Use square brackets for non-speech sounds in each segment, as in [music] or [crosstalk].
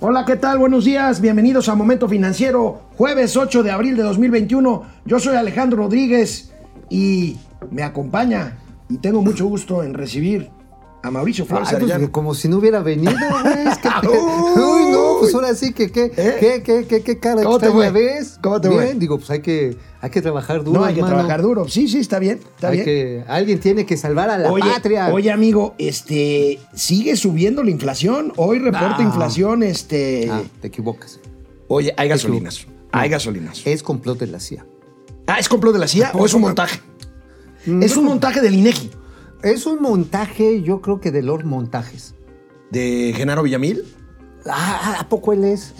Hola, ¿qué tal? Buenos días, bienvenidos a Momento Financiero, jueves 8 de abril de 2021. Yo soy Alejandro Rodríguez y me acompaña y tengo mucho gusto en recibir a Mauricio Flores Ay, pues, Arellano. como si no hubiera venido, güey. Es que- [laughs] Uy, no, pues ahora sí que qué, ¿Eh? qué, qué, qué, qué cara ¿Cómo te ves. ¿Cómo te Bien, fue? digo, pues hay que, hay que trabajar duro, No, hay que trabajar duro. Sí, sí, está bien, está Hay bien. que, alguien tiene que salvar a la oye, patria. oye, amigo, este, sigue subiendo la inflación. Hoy reporta Ah. inflación, este. Ah, te equivocas. Oye, hay gasolinas. Hay No. gasolinas. Es complot de la CIA. Ah, ¿es complot de la CIA o es un montaje? Mm, Es un montaje del INEGI. Es un montaje, yo creo que de Lord Montajes. ¿De Genaro Villamil? Ah, ¿a poco él es?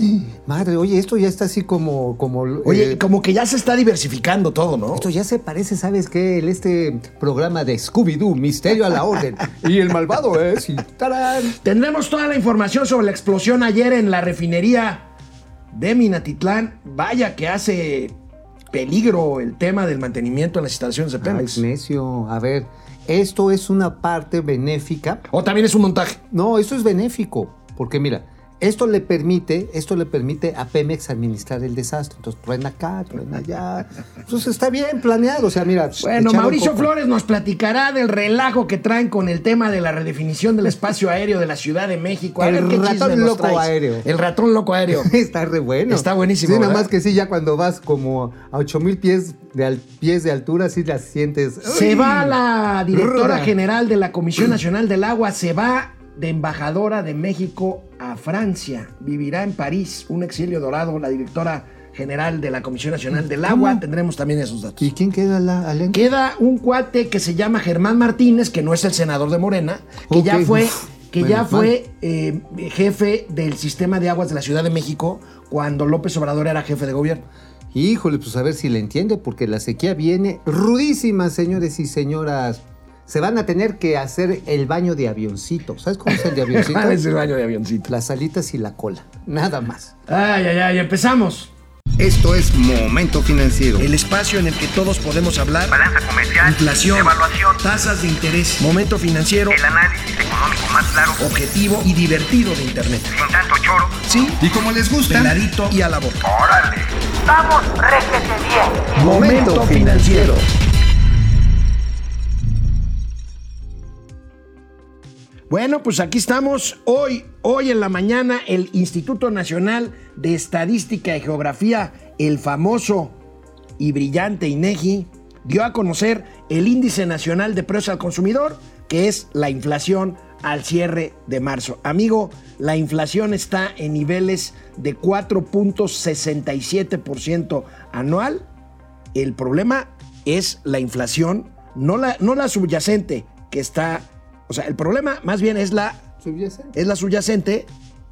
Madre, oye, esto ya está así como... como Oye, eh, como que ya se está diversificando todo, ¿no? Esto ya se parece, ¿sabes qué? El este programa de Scooby-Doo, Misterio a la Orden. y el malvado es... Y ¡tarán! Tendremos toda la información sobre la explosión ayer en la refinería de Minatitlán. Vaya que hace peligro el tema del mantenimiento en las instalaciones de Ay, Pemex. necio. A ver, esto es una parte benéfica. o también es un montaje. No, esto es benéfico. Porque mira, esto le permite, esto le permite a Pemex administrar el desastre. Entonces, truena acá, truena allá. Entonces, está bien planeado. O sea, mira. Bueno, echaron Mauricio. Flores nos platicará del relajo que traen con el tema de la redefinición del espacio aéreo de la Ciudad de México. A El ver qué ratón loco traes. aéreo. El ratón loco aéreo. [laughs] Está re bueno. Está buenísimo, Sí, nada más que sí, ya cuando vas como a 8000 pies de, al- pies de altura, sí las sientes. Se ¡Uy! va la directora general de la Comisión Nacional del Agua, se va de embajadora de México a Francia. Vivirá en París, un exilio dorado, la directora general de la Comisión Nacional del Agua. ¿Cómo? Tendremos también esos datos. ¿Y quién queda la Alen? Queda un cuate que se llama Germán Martínez, que no es el senador de Morena, que ya fue, que ya fue eh, jefe del sistema de aguas de la Ciudad de México cuando López Obrador era jefe de gobierno. Híjole, pues a ver si le entiende, porque la sequía viene rudísima, señores y señoras. Se van a tener que hacer el baño de avioncito. ¿Sabes cómo es el de [laughs] avioncito? ¿Cuál es el baño de avioncito? Las alitas y la cola. Nada más. Ay, ay, ay, empezamos. Esto es Momento Financiero. El espacio en el que todos podemos hablar. balanza comercial, Inflación, evaluación, tasas de interés, momento financiero, el análisis económico más claro, objetivo y divertido de Internet. sin tanto choro. Sí, Y como les gusta, peladito y a la boca. ¡Órale! ¡Vamos, réjete bien! Momento financiero. Bueno, pues aquí estamos. Hoy, hoy en la mañana, el Instituto Nacional de Estadística y Geografía, el famoso y brillante INEGI, dio a conocer el Índice Nacional de Precios al Consumidor, que es la inflación al cierre de marzo. Amigo, la inflación está en niveles de 4.67% anual. El problema es la inflación, no la, no la subyacente, que está... O sea, el problema más bien es la Subyacente. es la subyacente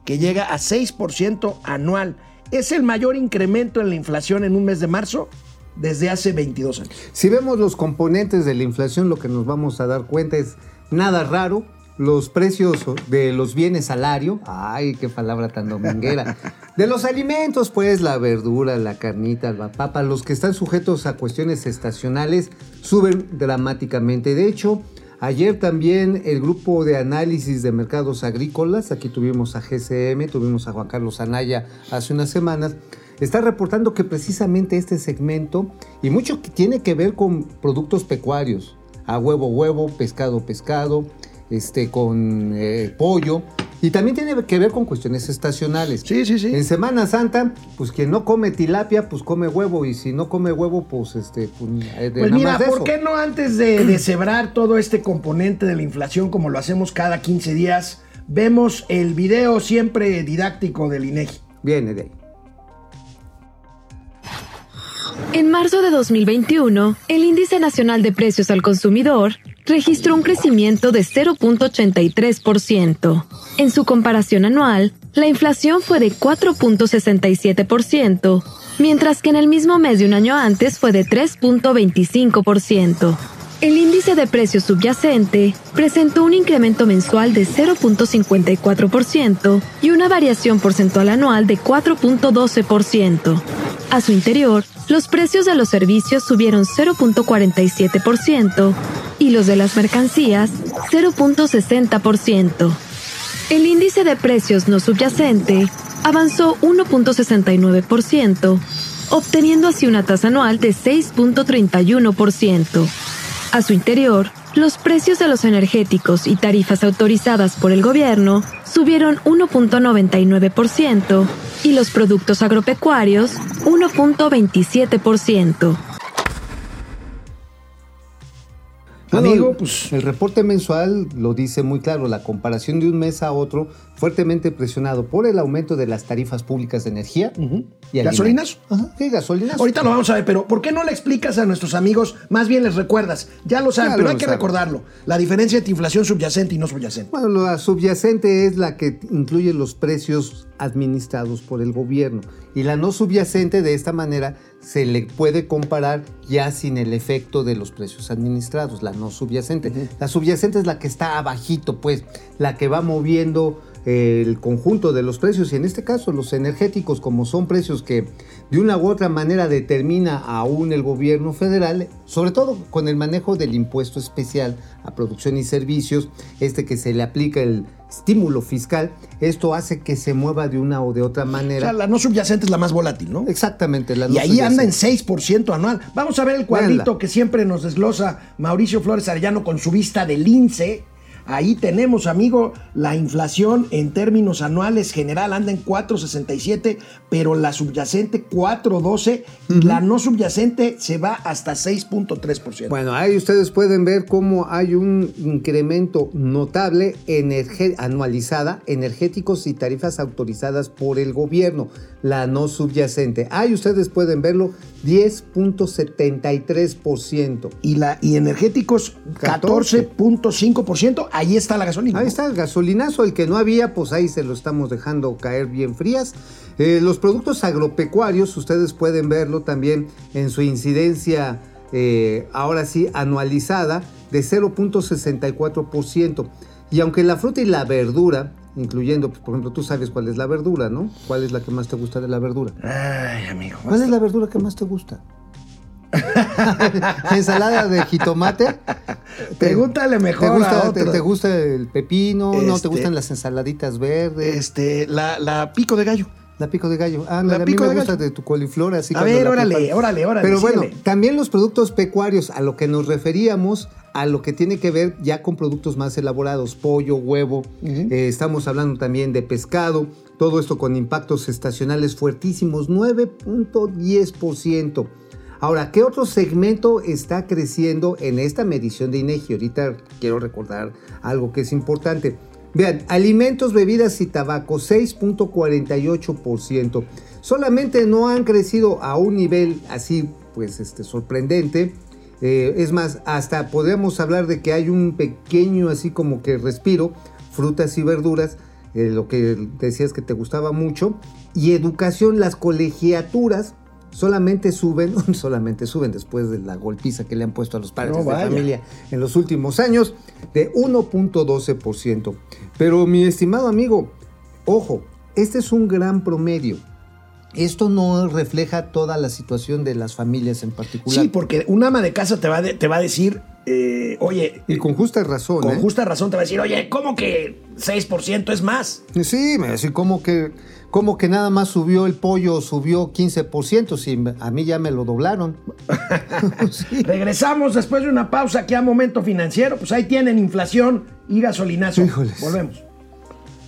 que llega a 6% anual. Es el mayor incremento en la inflación en un mes de marzo desde hace 22 años. Si vemos los componentes de la inflación, lo que nos vamos a dar cuenta es nada raro. Los precios de los bienes salario, ay, qué palabra tan dominguera. [laughs] De los alimentos, pues la verdura, la carnita, la papa, los que están sujetos a cuestiones estacionales suben dramáticamente. De hecho, ayer también el grupo de análisis de mercados agrícolas, aquí tuvimos a GCM, tuvimos a Juan Carlos Anaya hace unas semanas, está reportando que precisamente este segmento, y mucho que tiene que ver con productos pecuarios, a huevo, huevo, pescado, pescado, este, con eh, pollo, y también tiene que ver con cuestiones estacionales. Sí, sí, sí. En Semana Santa, pues quien no come tilapia, pues come huevo, y si no come huevo, pues este, pues, eh, de Pues nada mira, más de ¿por eso. qué no antes de deshebrar todo este componente de la inflación como lo hacemos cada 15 días, vemos el video siempre didáctico del INEGI? Viene de ahí. En marzo de 2021, el Índice Nacional de Precios al Consumidor registró un crecimiento de 0.83%. En su comparación anual, la inflación fue de 4.67%, mientras que en el mismo mes de un año antes fue de 3.25%. El índice de precios subyacente presentó un incremento mensual de 0.54% y una variación porcentual anual de 4.12%. A su interior, los precios de los servicios subieron 0.47% y los de las mercancías 0.60%. El índice de precios no subyacente avanzó 1.69%, obteniendo así una tasa anual de 6.31%. A su interior, los precios de los energéticos y tarifas autorizadas por el gobierno subieron 1.99% y los productos agropecuarios 1.27%. Bueno, Amigo, pues- El reporte mensual lo dice muy claro, la comparación de un mes a otro, fuertemente presionado por el aumento de las tarifas públicas de energía y ¿Gasolinas? Ajá, sí, gasolinas. Ahorita lo vamos a ver, pero ¿por qué no le explicas a nuestros amigos? Más bien les recuerdas. Ya lo saben, Ya pero lo hay que saben. recordarlo. La diferencia entre inflación subyacente y no subyacente. Bueno, la subyacente es la que incluye los precios administrados por el gobierno y la no subyacente de esta manera se le puede comparar ya sin el efecto de los precios administrados, la no subyacente. La subyacente es la que está abajito, pues, la que va moviendo el conjunto de los precios y en este caso los energéticos como son precios que de una u otra manera determina aún el gobierno federal, sobre todo con el manejo del impuesto especial a producción y servicios, este que se le aplica el estímulo fiscal, esto hace que se mueva de una o de otra O manera. sea, la no subyacente es la más volátil, ¿no? Exactamente. La Y no ahí anda en subyacente. 6% anual. Vamos a ver el cuadrito Véanla. que siempre nos desglosa Mauricio Flores Arellano con su vista del INSE. Ahí tenemos, amigo, la inflación en términos anuales general anda en 4.67, pero la subyacente 4.12 y la no subyacente se va hasta 6.3%. Bueno, ahí ustedes pueden ver cómo hay un incremento notable energe- anualizada, energéticos y tarifas autorizadas por el gobierno, la no subyacente. Ahí ustedes pueden verlo, 10.73%. Y, la, y energéticos 14.5%. Ahí está la gasolina. Ahí está el gasolinazo, el que no había, pues ahí se lo estamos dejando caer bien frías. Eh, los productos agropecuarios, ustedes pueden verlo también en su incidencia, eh, ahora sí, anualizada, de 0.64%. Y aunque la fruta y la verdura, incluyendo, pues, por ejemplo, tú sabes cuál es la verdura, ¿no? ¿Cuál es la que más te gusta de la verdura? Ay, amigo. ¿Cuál es la verdura que más te gusta? [laughs] ¿Ensalada de jitomate? Pregúntale mejor ¿Te gusta, a te- otro. te gusta el pepino? ¿No Este- te gustan las ensaladitas verdes? Este, la, la pico de gallo. La pico de gallo. Ándale, La a mí me de gusta gallo. de tu coliflor, así A ver, órale, preparas. órale, órale, Pero bueno, también los productos pecuarios, a lo que nos referíamos, a lo que tiene que ver ya con productos más elaborados, pollo, huevo, eh, estamos hablando también de pescado, todo esto con impactos estacionales fuertísimos, 9.10%. Ahora, ¿qué otro segmento está creciendo en esta medición de INEGI? Ahorita quiero recordar algo que es importante. Vean, alimentos, bebidas y tabaco, 6.48%. Solamente no han crecido a un nivel así, pues, este, sorprendente. Eh, es más, hasta podríamos hablar de que hay un pequeño, así como que respiro, frutas y verduras, eh, lo que decías que te gustaba mucho. Y educación, las colegiaturas solamente suben, [laughs] solamente suben después de la golpiza que le han puesto a los padres No, de familia en los últimos años, de 1.12%. Pero mi estimado amigo, ojo, este es un gran promedio. Esto no refleja toda la situación de las familias en particular. Sí, porque un ama de casa te va, de- te va a decir, eh, oye, y con justa razón. con ¿eh? justa razón te va a decir, oye, ¿cómo que 6% es más? Sí, me así como que, como que nada más subió el pollo, subió 15%, si a mí ya me lo doblaron. [laughs] [laughs] Sí. Regresamos después de una pausa aquí a Momento Financiero. Pues ahí tienen inflación y gasolinazo. Híjoles. Volvemos.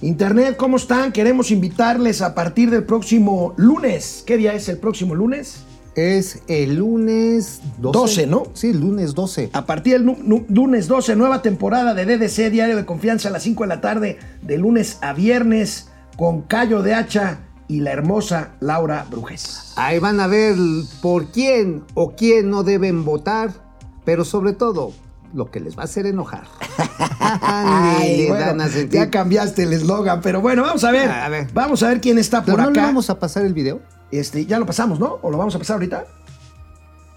Internet, ¿cómo están? Queremos invitarles a partir del próximo lunes. ¿Qué día es el próximo lunes? Es el lunes 12. 12, ¿no? Sí, lunes 12. A partir del lunes 12, nueva temporada de DDC, Diario de Confianza, a las 5 de la tarde, de lunes a viernes, con Cayo de Hacha y la hermosa Laura Brujes. Ahí van a ver por quién o quién no deben votar, pero sobre todo lo que les va a hacer enojar. [laughs] Ay, Ni le bueno, dan a sentir. ya cambiaste el eslogan, pero bueno, vamos a ver. A ver. Vamos a ver quién está por no acá. vamos a pasar el video. Este, ya lo pasamos, ¿no? ¿O lo vamos a pasar ahorita?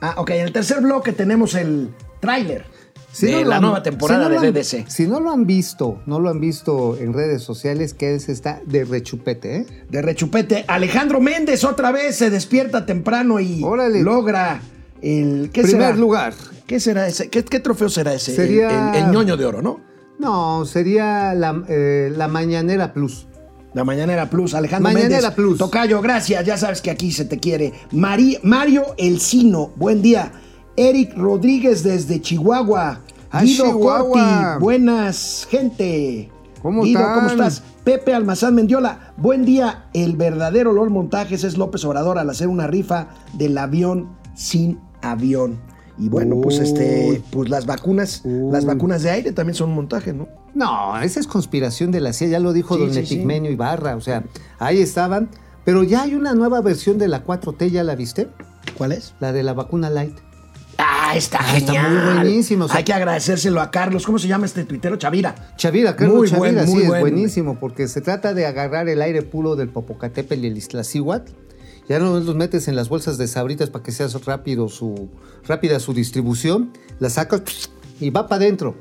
Ah, ok. En el tercer bloque tenemos el tráiler Si de no la han- nueva temporada si no lo de han- DDC. Si no lo han visto, no lo han visto en redes sociales, que es está de rechupete, ¿eh? De rechupete. Alejandro Méndez otra vez se despierta temprano y Órale. logra el. ¿Qué Primer será? lugar. ¿Qué será ese? ¿Qué, qué trofeo será ese? El- Sería- El, el ñoño de oro, ¿no? No, sería la, eh, la Mañanera Plus. La Mañanera Plus, Alejandro Mañanera Méndez. Plus. Tocayo, gracias. Ya sabes que aquí se te quiere. Mari- Mario Elcino, buen día. Eric Rodríguez desde Chihuahua. Ah, Guido Chihuahua. Corti, buenas gente. ¿Cómo Guido, están? ¿cómo estás? Pepe Almazán Mendiola, buen día. El verdadero LOL Montajes es López Obrador al hacer una rifa del avión sin avión. Y bueno, pues este, Uy. pues las vacunas, las Uy. vacunas de aire también son un montaje, ¿no? No, esa es conspiración de la CIA, ya lo dijo Sí, don sí, Etigmenio Ibarra, o sea, ahí estaban. Pero ya hay una nueva versión de la 4T, ¿ya la viste? ¿Cuál es? La de la vacuna light. Ah, está Ah, está genial. muy buenísimo, o sea- Hay que agradecérselo a Carlos. ¿Cómo se llama este tuitero? Chavira. Chavira, Carlos Muy Chavira, buen, sí, es buen. buenísimo, porque se trata de agarrar el aire puro del Popocatépetl y el Iztaccíhuatl. Ya no los metes en las bolsas de sabritas para que sea rápido su, rápida su distribución, la sacas y va para adentro.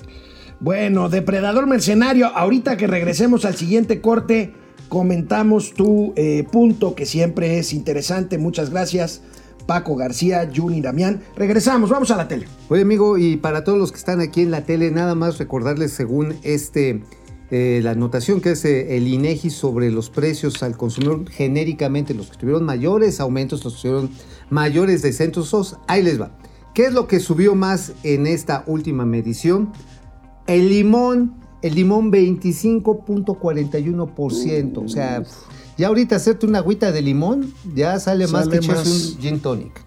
Bueno, Depredador Mercenario, ahorita que regresemos al siguiente corte, comentamos tu eh, punto que siempre es interesante. Muchas gracias, Paco García, Juni Damián. Regresamos, vamos a la tele. Oye, amigo, y para todos los que están aquí en la tele, nada más recordarles según este eh, la anotación que hace el INEGI sobre los precios al consumidor genéricamente, los que tuvieron mayores aumentos, los que tuvieron mayores descensos, ahí les va. ¿Qué es lo que subió más en esta última medición? El limón, el limón 25.41%, o sea, ya ahorita hacerte una agüita de limón ya sale, más que más. un gin tonic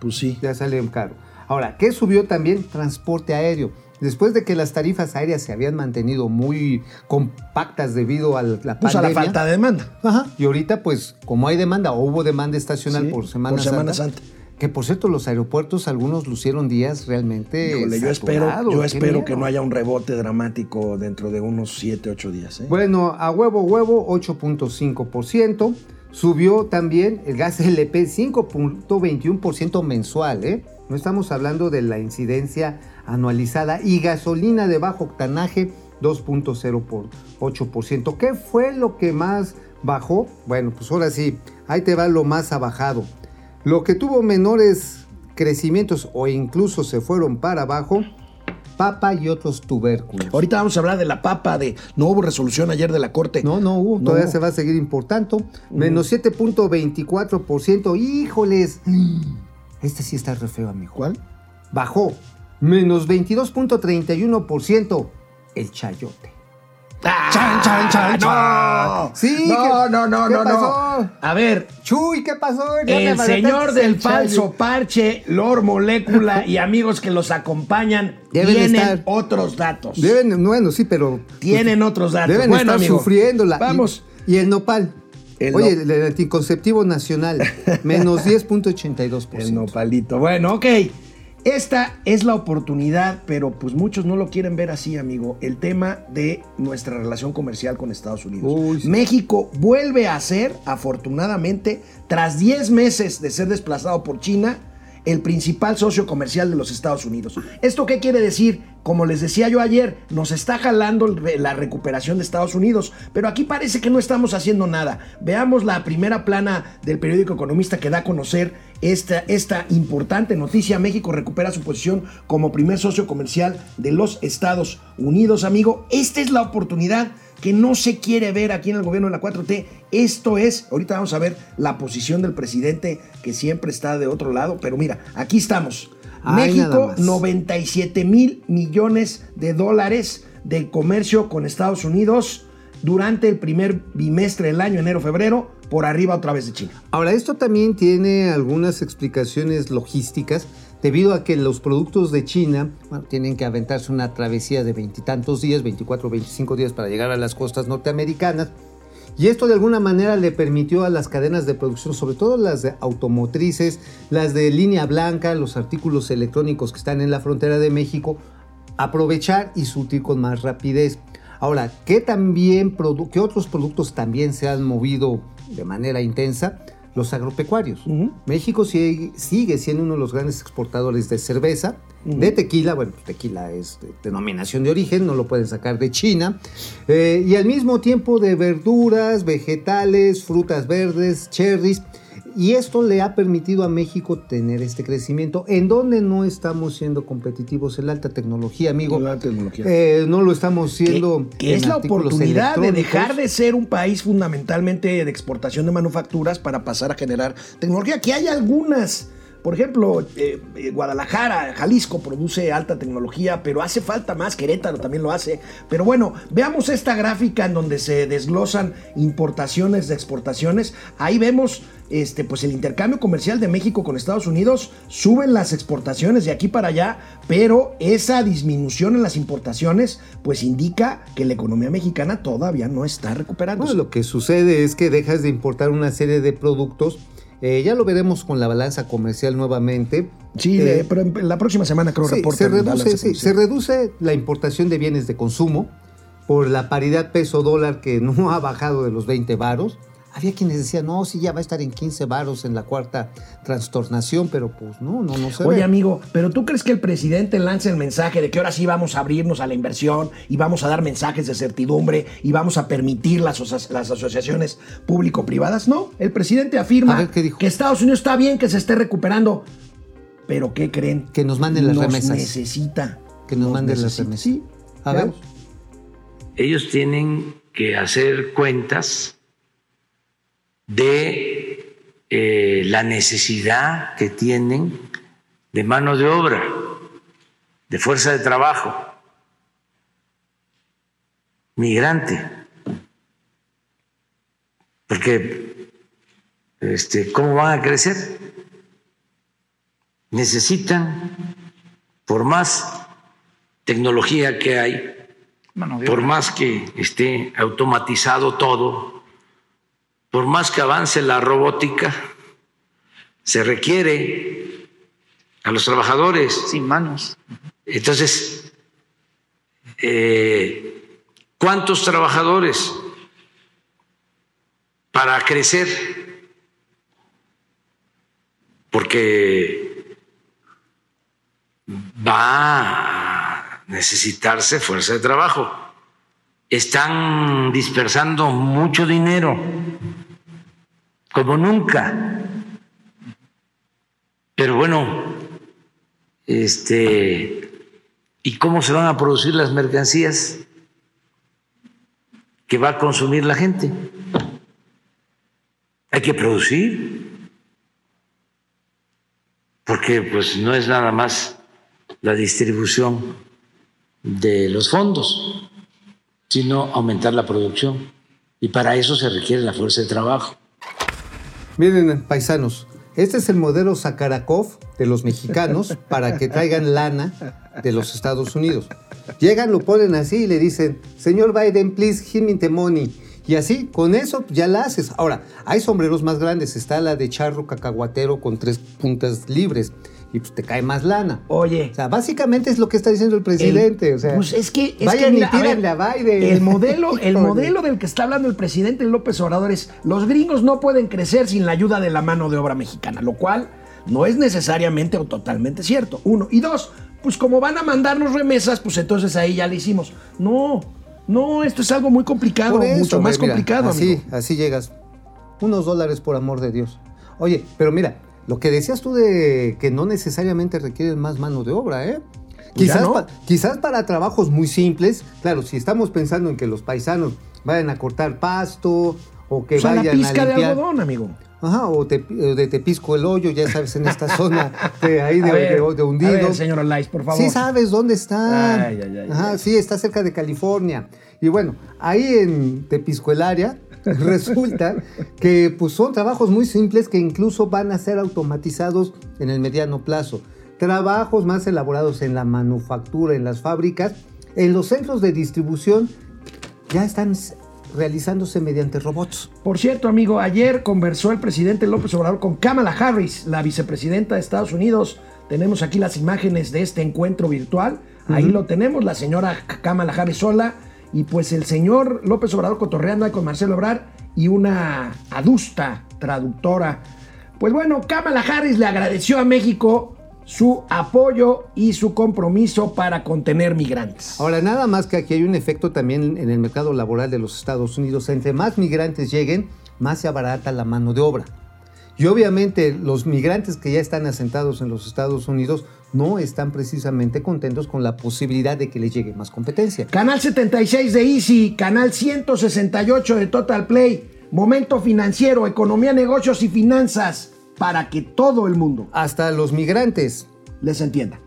Pues sí. ya sale caro. Ahora, ¿qué subió también? Transporte aéreo. Después de que las tarifas aéreas se habían mantenido muy compactas debido a la Pues a la falta de demanda. Ajá. Y ahorita, pues, como hay demanda, o hubo demanda estacional Sí, por Semana, por Semana Santa, Santa. Que por cierto, los aeropuertos, algunos lucieron días realmente. Híjole, yo espero, yo espero que no haya un rebote dramático dentro de unos 7, 8 días. ¿eh? Bueno, a huevo, huevo, 8.5%. Subió también el gas [laughs] LP 5.21% mensual, ¿eh? No estamos hablando de la incidencia anualizada. Y gasolina de bajo octanaje 2.08%. ¿Qué fue lo que más bajó? Bueno, pues ahora sí, ahí te va lo más abajado. Lo que tuvo menores crecimientos o incluso se fueron para abajo, papa y otros tubérculos. Ahorita vamos a hablar de la papa, de no hubo resolución ayer de la Corte. No, no hubo, No. todavía se va a seguir importando. Menos 7.24%. Híjoles. Este sí está re feo, amigo. ¿Cuál? Bajó. Menos 22.31%. El chayote. Chan, chan, chan, no. chan. Sí, No, ¿qué- no, no, qué no, pasó? no. A ver, Chuy, ¿qué pasó? Ya el señor del el falso parche, Lord Molécula y amigos que los acompañan Deben tienen estar- otros datos. Deben, bueno, sí, pero. Tienen otros datos. Deben Bueno, estar amigo, sufriéndola. Vamos. Y, y el nopal. El Oye, no- el anticonceptivo nacional. menos [laughs] 10.82%. El nopalito. Bueno, ok. Esta es la oportunidad, pero pues muchos no lo quieren ver así, amigo. El tema de nuestra relación comercial con Estados Unidos. Uy, sí. México vuelve a ser, afortunadamente, tras 10 meses de ser desplazado por China, el principal socio comercial de los Estados Unidos. ¿Esto qué quiere decir? Como les decía yo ayer, nos está jalando la recuperación de Estados Unidos, pero aquí parece que no estamos haciendo nada. Veamos la primera plana del periódico Economista que da a conocer esta, esta importante noticia. México recupera su posición como primer socio comercial de los Estados Unidos, amigo. Esta es la oportunidad que no se quiere ver aquí en el gobierno de la 4T. Esto es, ahorita vamos a ver la posición del presidente que siempre está de otro lado, pero mira, aquí estamos. Ay, México, más. 97 mil millones de dólares de comercio con Estados Unidos durante el primer bimestre del año, enero-febrero, por arriba otra vez de China. Ahora, esto también tiene algunas explicaciones logísticas, debido a que los productos de China bueno, tienen que aventarse una travesía de veintitantos días, 24 25 días para llegar a las costas norteamericanas. Y esto de alguna manera le permitió a las cadenas de producción, sobre todo las de automotrices, las de línea blanca, los artículos electrónicos que están en la frontera de México, aprovechar y surtir con más rapidez. Ahora, ¿qué, también ¿qué otros productos también se han movido de manera intensa? Los agropecuarios. México sigue, sigue siendo uno de los grandes exportadores de cerveza, de tequila, bueno, pues, tequila es de denominación de origen, no lo pueden sacar de China, eh, y al mismo tiempo de verduras, vegetales, frutas verdes, cherries. Y esto le ha permitido a México tener este crecimiento. ¿En donde no estamos siendo competitivos? En la alta tecnología, amigo. En la alta tecnología. Eh, no lo estamos siendo. que, es la oportunidad de dejar de ser un país fundamentalmente de exportación de manufacturas para pasar a generar tecnología. Que hay algunas. Por ejemplo, eh, eh, Guadalajara, Jalisco produce alta tecnología, pero hace falta más. Querétaro también lo hace. Pero bueno, veamos esta gráfica en donde se desglosan importaciones de exportaciones. Ahí vemos este, pues el intercambio comercial de México con Estados Unidos. Suben las exportaciones de aquí para allá, pero esa disminución en las importaciones pues indica que la economía mexicana todavía no está recuperándose. Bueno, lo que sucede es que dejas de importar una serie de productos. Eh, ya lo veremos con la balanza comercial nuevamente. Sí, Eh, pero en la próxima semana creo Sí, reporta se, reduce, sí, se reduce la importación de bienes de consumo por la paridad peso-dólar que [laughs] no ha bajado de los 20 varos. Había quienes decían, no, sí, ya va a estar en 15 varos en la cuarta trastornación, pero pues no, no, no se Oye, ve. amigo, pero tú crees que el presidente lance el mensaje de que ahora sí vamos a abrirnos a la inversión y vamos a dar mensajes de certidumbre y vamos a permitir las, las asociaciones público-privadas? No, el presidente afirma A ver, ¿qué dijo? que Estados Unidos está bien que se esté recuperando. Pero ¿qué creen? Que nos manden las Nos remesas. necesita. Que nos manden las remesas. Sí, A ver. ellos tienen que hacer cuentas de eh, la necesidad que tienen de mano de obra, de fuerza de trabajo, migrante. Porque, este, ¿cómo van a crecer? Necesitan, por más tecnología que hay, por más que esté automatizado todo, por más que avance la robótica, se requiere a los trabajadores. Sin manos. Entonces, eh, ¿cuántos trabajadores para crecer? Porque va a necesitarse fuerza de trabajo. Están dispersando mucho dinero, como nunca. Pero bueno, este, ¿y cómo se van a producir las mercancías que va a consumir la gente? Hay que producir, porque pues no es nada más la distribución de los fondos, sino aumentar la producción. Y para eso se requiere la fuerza de trabajo. Miren, paisanos, este es el modelo Sakharov de los mexicanos [laughs] para que traigan lana de los Estados Unidos. Llegan, lo ponen así y le dicen, señor Biden, please give me the money. Y así, con eso ya la haces. Ahora, hay sombreros más grandes. Está la de charro cacahuatero con tres puntas libres. Y pues te cae más lana. Oye. O sea, básicamente es lo que está diciendo el presidente. El- o sea, pues es que, es vayan que mira, y tírenle a a, ver, Biden. El modelo, el modelo del que está hablando el presidente López Obrador es los gringos no pueden crecer sin la ayuda de la mano de obra mexicana, lo cual no es necesariamente o totalmente cierto. Uno. Y dos, pues como van a mandarnos remesas, pues entonces ahí ya le hicimos. No, no, esto es algo muy complicado, eso, mucho más mira, complicado, Así, amigo. así llegas. Unos dólares por amor de Dios. Oye, pero mira, lo que decías tú de que no necesariamente requieren más mano de obra, ¿eh? Pues Quizás, no. pa- quizás para trabajos muy simples, claro, si estamos pensando en que los paisanos vayan a cortar pasto o que O sea, la vayan pizca a de algodón, amigo. Ajá, o te, de Tepisco el hoyo, ya sabes, en esta zona de ahí [laughs] de, ver, de- de hundido. A ver, señor Olais, por favor. Sí sabes dónde está. Ay, ay, ay, Ajá, sí, está cerca de California. Y bueno, ahí en Tepisco el área [laughs] resulta que pues, son trabajos muy simples que incluso van a ser automatizados en el mediano plazo. Trabajos más elaborados en la manufactura, en las fábricas, en los centros de distribución ya están realizándose mediante robots. Por cierto, amigo, ayer conversó el presidente López Obrador con Kamala Harris, la vicepresidenta de Estados Unidos. Tenemos aquí las imágenes de este encuentro virtual. Ahí lo tenemos, la señora Kamala Harris sola y pues el señor López Obrador cotorreando con Marcelo Ebrard y una adusta traductora. Pues bueno, Kamala Harris le agradeció a México su apoyo y su compromiso para contener migrantes. Ahora, nada más que aquí hay un efecto también en el mercado laboral de los Estados Unidos. Entre más migrantes lleguen, más se abarata la mano de obra. Y obviamente los migrantes que ya están asentados en los Estados Unidos no están precisamente contentos con la posibilidad de que les llegue más competencia. Canal 76 de Easy, canal 168 de Total Play, Momento Financiero, Economía, Negocios y Finanzas, para que todo el mundo Hasta los migrantes. les entienda.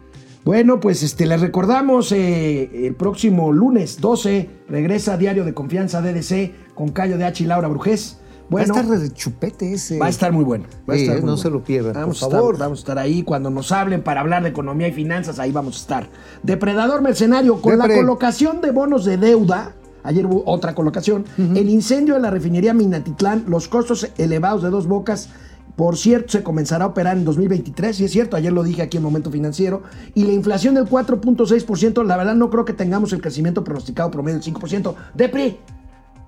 Bueno, pues este, les recordamos eh, el próximo lunes 12 regresa Diario de Confianza DDC con Cayo de H y Laura Brujés. Bueno, Va a estar de chupete ese. Va a estar muy bueno. Va a Sí, estar muy no bueno. se lo pierdan, Vamos por a estar- favor. vamos a estar ahí cuando nos hablen para hablar de economía y finanzas. Ahí vamos a estar. Depredador mercenario con la colocación de bonos de deuda. Ayer hubo otra colocación. El incendio de la refinería Minatitlán, los costos elevados de dos bocas. Por cierto, se comenzará a operar en 2023, y es cierto, ayer lo dije aquí en Momento Financiero. Y la inflación del 4.6%, la verdad no creo que tengamos el crecimiento pronosticado promedio del 5%. Depre,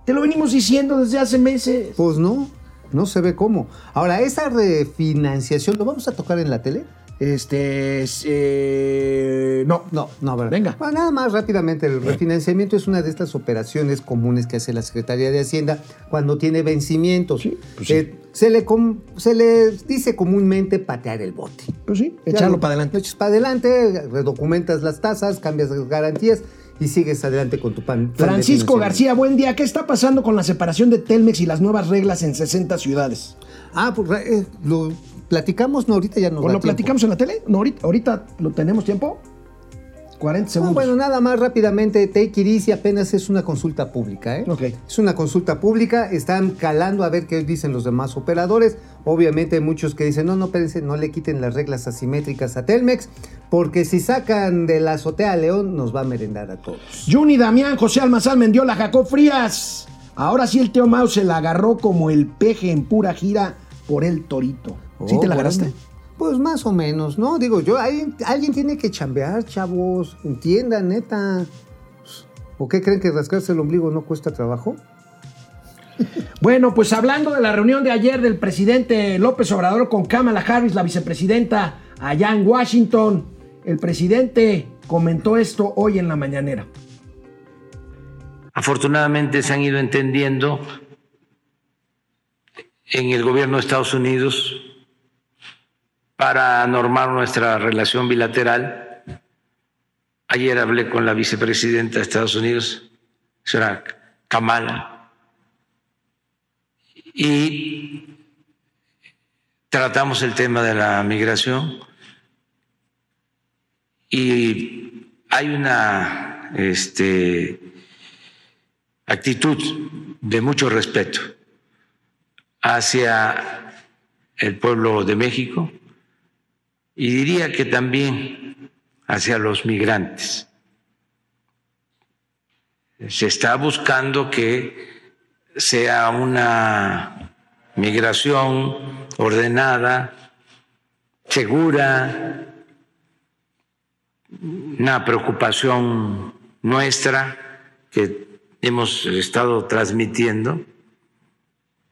te lo venimos diciendo desde hace meses. Pues no, no se ve cómo. Ahora, esa refinanciación, ¿lo vamos a tocar en la tele? Este. es, eh, no. No, no, ¿verdad? Venga. Bueno, nada más rápidamente, el refinanciamiento es una de estas operaciones comunes que hace la Secretaría de Hacienda cuando tiene vencimientos. Sí, pues sí. Eh, se, le com- se le dice comúnmente patear el bote. Pues sí, echarlo lo- para adelante. Lo echas para adelante, redocumentas las tasas, cambias las garantías y sigues adelante con tu pan. Francisco. García, buen día. ¿Qué está pasando con la separación de Telmex y las nuevas reglas en 60 ciudades? Ah, pues eh, lo platicamos, no, ahorita ya nos ¿O da lo tiempo. platicamos en la tele? No, ahorita, ahorita lo tenemos tiempo. 40 Ah, segundos. bueno, nada más rápidamente, Take It Easy apenas es una consulta pública, ¿eh? Ok. Es una consulta pública, están calando a ver qué dicen los demás operadores. Obviamente hay muchos que dicen, no, no, espérense, no le quiten las reglas asimétricas a Telmex, porque si sacan de la azotea a León, nos va a merendar a todos. Juni Damián, José Almazán, Mendiola, Jacob Frías. Ahora sí el Teo Mau se la agarró como el peje en pura gira por el torito. ¿Sí Oh, te la bueno. Pues más o menos, ¿no? Digo, yo, alguien tiene que chambear, chavos, entiendan, neta. ¿O qué creen que rascarse el ombligo no cuesta trabajo? Bueno, pues hablando de la reunión de ayer del presidente López Obrador con Kamala Harris, la vicepresidenta, allá en Washington, el presidente comentó esto hoy en la mañanera. Afortunadamente se han ido entendiendo en el gobierno de Estados Unidos para normar nuestra relación bilateral. Ayer hablé con la vicepresidenta de Estados Unidos, señora Kamala, y tratamos el tema de la migración y hay una este, actitud de mucho respeto hacia el pueblo de México y diría que también hacia los migrantes. Se está buscando que sea una migración ordenada, segura, una preocupación nuestra que hemos estado transmitiendo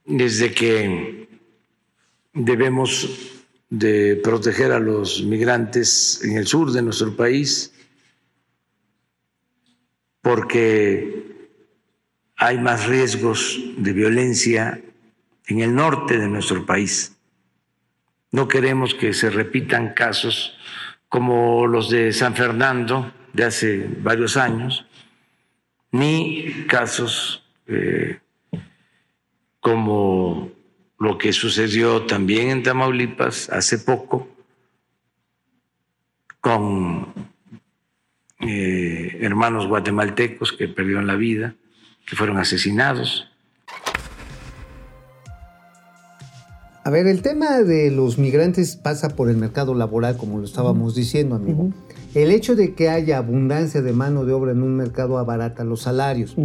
desde que debemos de proteger a los migrantes en el sur de nuestro país porque hay más riesgos de violencia en el norte de nuestro país. No queremos que se repitan casos como los de San Fernando de hace varios años, ni casos eh, como lo que sucedió también en Tamaulipas hace poco con eh, hermanos guatemaltecos que perdieron la vida, que fueron asesinados. A ver, el tema de los migrantes pasa por el mercado laboral, como lo estábamos diciendo, amigo. El hecho de que haya abundancia de mano de obra en un mercado abarata los salarios.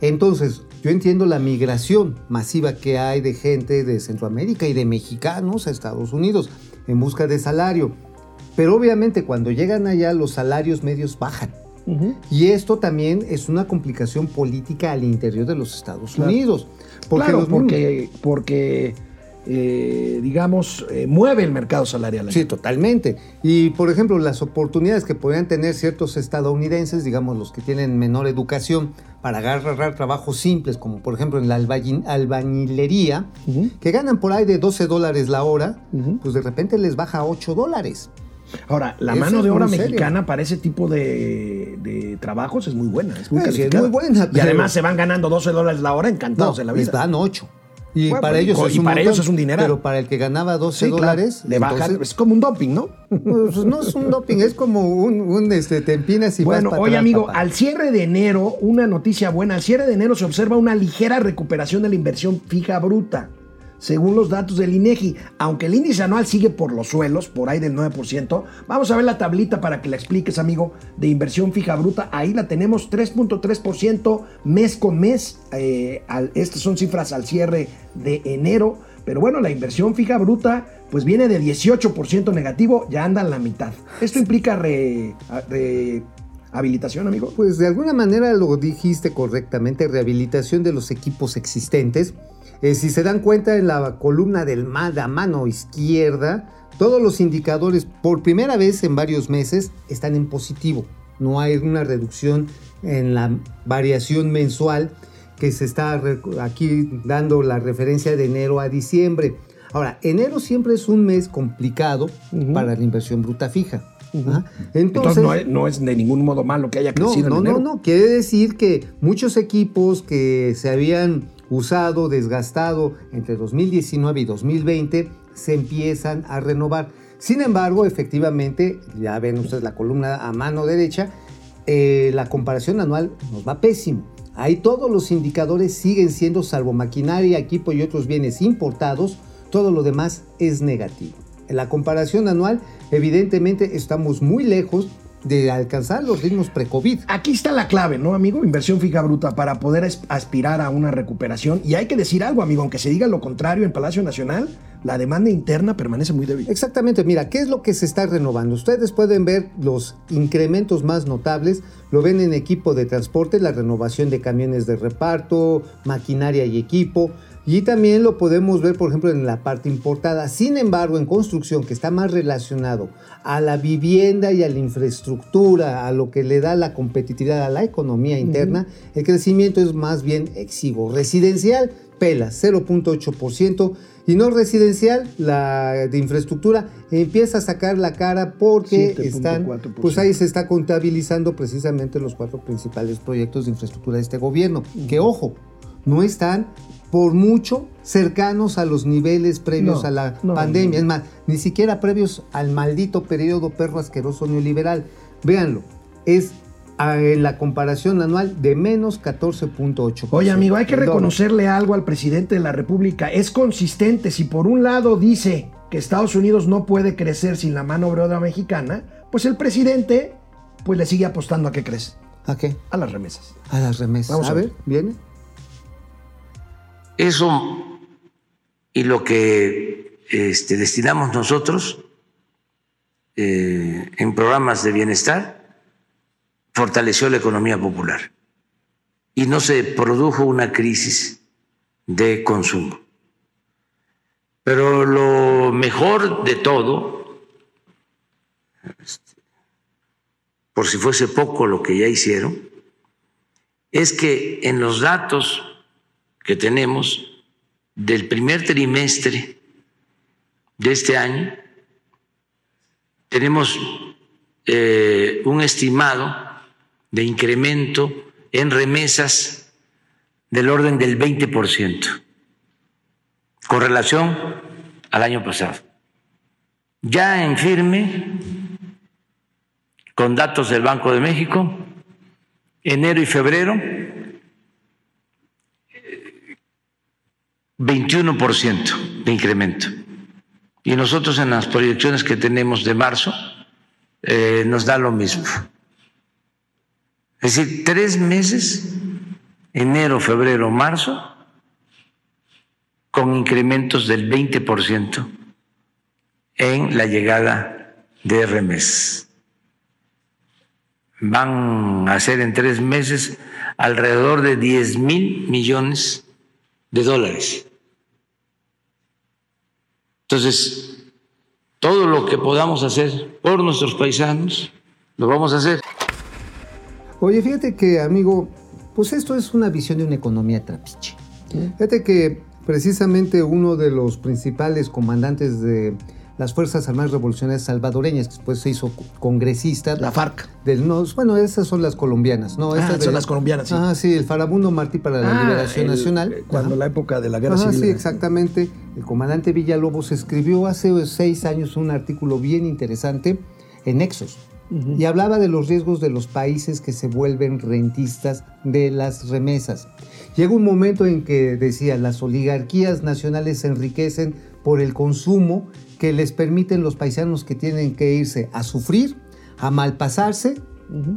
Entonces, yo entiendo la migración masiva que hay de gente de Centroamérica y de mexicanos a Estados Unidos en busca de salario. Pero obviamente cuando llegan allá los salarios medios bajan. Y esto también es una complicación política al interior de los Estados Claro. Unidos. Porque claro, los porque, porque eh, digamos, eh, mueve el mercado salarial. Sí, totalmente. Y por ejemplo, las oportunidades que podrían tener ciertos estadounidenses, digamos los que tienen menor educación, para agarrar trabajos simples, como por ejemplo en la albañi- albañilería, que ganan por ahí de 12 dólares la hora, pues de repente les baja a 8 dólares. Ahora, la Eso mano de obra serio. mexicana para ese tipo de, de trabajos es muy buena. Es muy es buena, Y además se van ganando 12 dólares la hora encantados No, en la les vida. dan 8. Y Bueno, para ellos y es un para montón, ellos es un dineral. Pero para el que ganaba 12 Sí, claro. dólares, Le bajan, es como un doping, ¿no? pues, no es un doping, es como un, un, este, te empinas y bueno, vas oye atrás, amigo, papá. al cierre de enero, una noticia buena, al cierre de enero se observa una ligera recuperación de la inversión fija bruta, según los datos del INEGI. Aunque el índice anual sigue por los suelos, por ahí del 9%, vamos a ver la tablita para que la expliques, amigo, de inversión fija bruta. Ahí la tenemos 3.3% mes con mes. Eh, estas son cifras al cierre de enero. Pero bueno, la inversión fija bruta pues viene de 18% negativo, ya anda en la mitad. Esto implica re- rehabilitación, amigo. Pues de alguna manera lo dijiste correctamente, rehabilitación de los equipos existentes. Eh, si se dan cuenta en la columna de a mano izquierda, todos los indicadores por primera vez en varios meses están en positivo. No hay una reducción en la variación mensual que se está aquí dando la referencia de enero a diciembre. Ahora, enero siempre es un mes complicado para la inversión bruta fija. Ajá. Entonces, no, es, no es de ningún modo malo que haya no, crecido no, en no, enero. no. Quiere decir que muchos equipos que se habían usado, desgastado entre 2019 y 2020 se empiezan a renovar. Sin embargo, efectivamente, ya ven ustedes la columna a mano derecha, eh, la comparación anual nos va pésimo. Ahí todos los indicadores siguen siendo, salvo maquinaria, equipo y otros bienes importados, todo lo demás es negativo. En la comparación anual, evidentemente estamos muy lejos de alcanzar los ritmos pre-COVID. Aquí está la clave, ¿no, amigo? Inversión fija bruta para poder as- aspirar a una recuperación. Y hay que decir algo, amigo, aunque se diga lo contrario en Palacio Nacional, la demanda interna permanece muy débil. Exactamente, mira, ¿qué es lo que se está renovando? Ustedes pueden ver los incrementos más notables, lo ven en equipo de transporte, la renovación de camiones de reparto, maquinaria y equipo, y también lo podemos ver, por ejemplo, en la parte importada. Sin embargo, en construcción, que está más relacionado a la vivienda y a la infraestructura, a lo que le da la competitividad a la economía interna, el crecimiento es más bien exiguo. Residencial, pela, 0.8%. Y no residencial, la de infraestructura empieza a sacar la cara porque 7.4%. están, pues ahí se está contabilizando precisamente los cuatro principales proyectos de infraestructura de este gobierno. Que ojo, no están por mucho cercanos a los niveles previos No, a la no, pandemia. no. Es más, ni siquiera previos al maldito periodo perro asqueroso neoliberal. Véanlo, es en la comparación anual de menos 14.8%. Oye, amigo, hay que reconocerle algo al presidente de la República. Es consistente. Si por un lado dice que Estados Unidos no puede crecer sin la mano obra mexicana, pues el presidente pues le sigue apostando a qué crece. ¿A qué? A las remesas. A las remesas. Vamos a a ver, ver. viene. Eso y lo que este, destinamos nosotros eh, en programas de bienestar fortaleció la economía popular y no se produjo una crisis de consumo. Pero lo mejor de todo, este, por si fuese poco lo que ya hicieron, es que en los datos que tenemos del primer trimestre de este año, tenemos eh, un estimado de incremento en remesas del orden del 20% con relación al año pasado. Ya en firme, con datos del Banco de México, enero y febrero, 21% de incremento. Y nosotros en las proyecciones que tenemos de marzo eh, nos da lo mismo. Es decir, tres meses, enero, febrero, marzo, con incrementos del 20% en la llegada de remesas. Van a ser en tres meses alrededor de 10 mil millones de dólares Entonces, todo lo que podamos hacer por nuestros paisanos, lo vamos a hacer. Oye, fíjate que, amigo, pues esto es una visión de una economía trapiche. Fíjate que precisamente uno de los principales comandantes de las Fuerzas Armadas Revolucionarias Salvadoreñas, que después se hizo congresista. La FARC. Del, no, bueno, esas son las colombianas, ¿no? Ah, son las colombianas, sí. Ah, sí, el Farabundo Martí para la Ah, Liberación el- Nacional. Cuando Ajá. la época de la guerra Ajá, civil. sí, exactamente. El comandante Villalobos escribió hace seis años un artículo bien interesante en Nexos. Y hablaba de los riesgos de los países que se vuelven rentistas de las remesas. Llega un momento en que decía, las oligarquías nacionales se enriquecen por el consumo que les permiten los paisanos que tienen que irse a sufrir, a malpasarse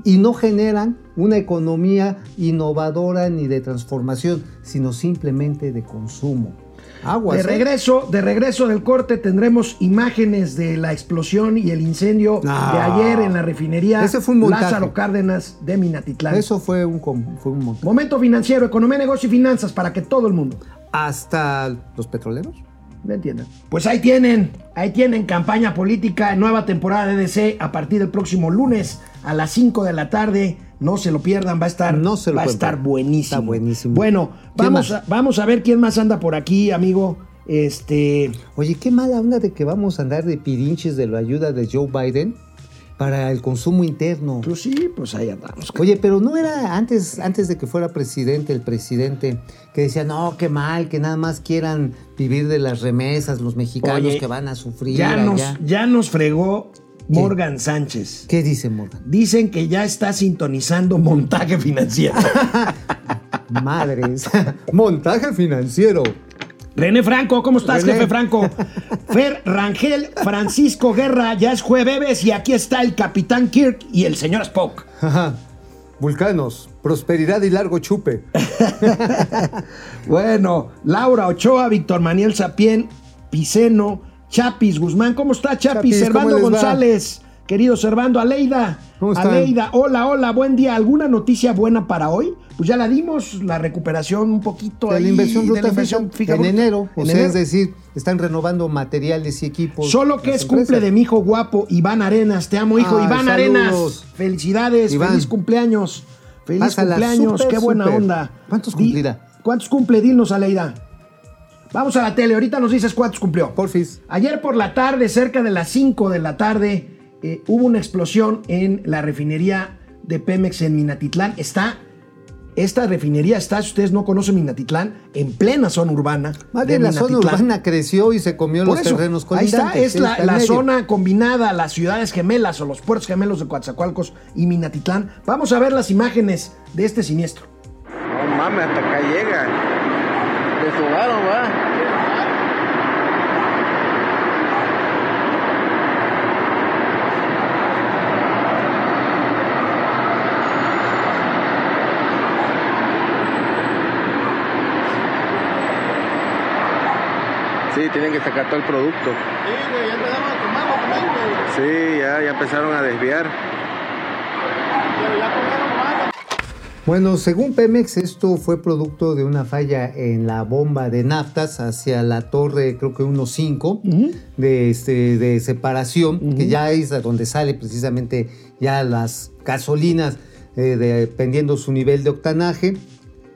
y no generan una economía innovadora ni de transformación, sino simplemente de consumo. Aguas. De ¿eh? regreso, de regreso del corte tendremos imágenes de la explosión y el incendio No. de ayer en la refinería Ese fue un. Lázaro Cárdenas de Minatitlán. Eso fue un, fue un montón. Momento financiero, economía, negocio y finanzas para que todo el mundo Hasta los petroleros. Me. Pues ahí tienen, ahí tienen campaña política, nueva temporada de DC a partir del próximo lunes a las 5 de la tarde. No se lo pierdan, va a estar, No se lo va a estar buenísimo. Está buenísimo. Bueno, ¿Quién vamos a, vamos a ver quién más anda por aquí, amigo. Este, Oye, qué mala onda de que vamos a andar de pirinches de la ayuda de Joe Biden para el consumo interno. pues sí, pues ahí andamos. Oye, pero no era antes, antes de que fuera presidente, el presidente que decía, no, qué mal, que nada más quieran vivir de las remesas los mexicanos Oye, que van a sufrir. Ya nos, allá". ya nos fregó Morgan Sánchez. ¿Qué dice Morgan? Dicen que ya está sintonizando montaje financiero. [laughs] Madres. Montaje financiero. René Franco, ¿cómo estás, René. jefe Franco? [laughs] Fer Rangel, Francisco Guerra, ya es jueves y aquí está el Capitán Kirk y el señor Spock. Ajá. Vulcanos, prosperidad y largo chupe. [laughs] Bueno, Laura Ochoa, Víctor Manuel Sapien, Piceno, Chapis Guzmán, ¿cómo está Chapis? Chapis, ¿cómo Servando? González, querido Servando, Aleida. ¿Cómo están? Aleida, hola, hola, buen día. ¿Alguna noticia buena para hoy? Pues ya la dimos, la recuperación un poquito De ahí la inversión de la inversión fija en enero. O En sea, enero. es decir, están renovando materiales y equipos. Solo que es cumple de mi hijo guapo, Iván Arenas. Te amo, hijo. Iván saludos. Arenas. Felicidades, Iván. feliz cumpleaños. Feliz Pásala cumpleaños, qué buena onda. ¿Cuántos cumplirá? ¿Cuántos cumple? Dinos, Aleida. Vamos a la tele, ahorita nos dices cuántos cumplió. Porfis. Ayer por la tarde, cerca de las 5 de la tarde, eh, hubo una explosión en la refinería de Pemex en Minatitlán. Está, esta refinería está, si ustedes no conocen Minatitlán, en plena zona urbana. Bien la zona Minatitlán. urbana creció y se comió Por los eso, terrenos ahí está, es la, zona combinada, las ciudades gemelas o los puertos gemelos de Coatzacoalcos y Minatitlán. Vamos a ver las imágenes de este siniestro. No mames, hasta acá llega. Deshogaron, va. Sí, tienen que sacar todo el producto. Sí, güey, ya empezaron a tomarlo también, Sí, ya, ya empezaron a desviar. Pero ya comieron más. Bueno, según Pemex, esto fue producto de una falla en la bomba de naftas hacia la torre, creo que 1.5, de, este, de separación, que ya es donde sale precisamente ya las gasolinas, eh, dependiendo su nivel de octanaje.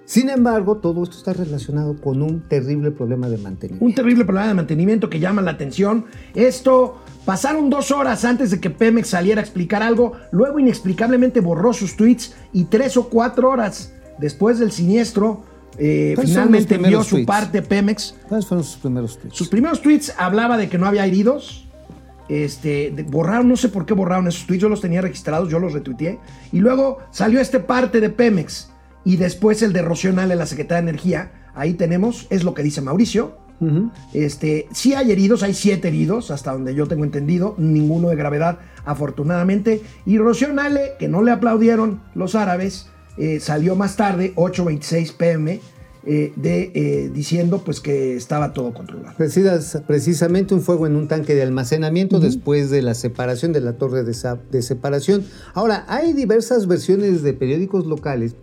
Sin embargo, todo esto está relacionado con un terrible problema de mantenimiento. Un terrible problema de mantenimiento que llama la atención. Esto pasaron dos horas antes de que Pemex saliera a explicar algo, luego inexplicablemente borró sus tweets y tres o cuatro horas después del siniestro, eh, ¿Cuáles son los finalmente envió su tweets? parte Pemex. ¿Cuáles fueron sus primeros tweets? Sus primeros tweets hablaba de que no había heridos. Este, de- borraron, no sé por qué borraron esos tweets, yo los tenía registrados, yo los retuiteé. Y luego salió este parte de Pemex. Y después el de Rocío Nale, la secretaria de Energía. Ahí tenemos, es lo que dice Mauricio. Este, sí hay heridos, hay siete heridos, hasta donde yo tengo entendido, ninguno de gravedad, afortunadamente. Y Rocío Nale, que no le aplaudieron los árabes, eh, salió más tarde, 8.26 pm, eh, de, eh, diciendo pues que estaba todo controlado. Precisas- precisamente un fuego en un tanque de almacenamiento después de la separación de la torre de, de separación. Ahora, hay diversas versiones de periódicos locales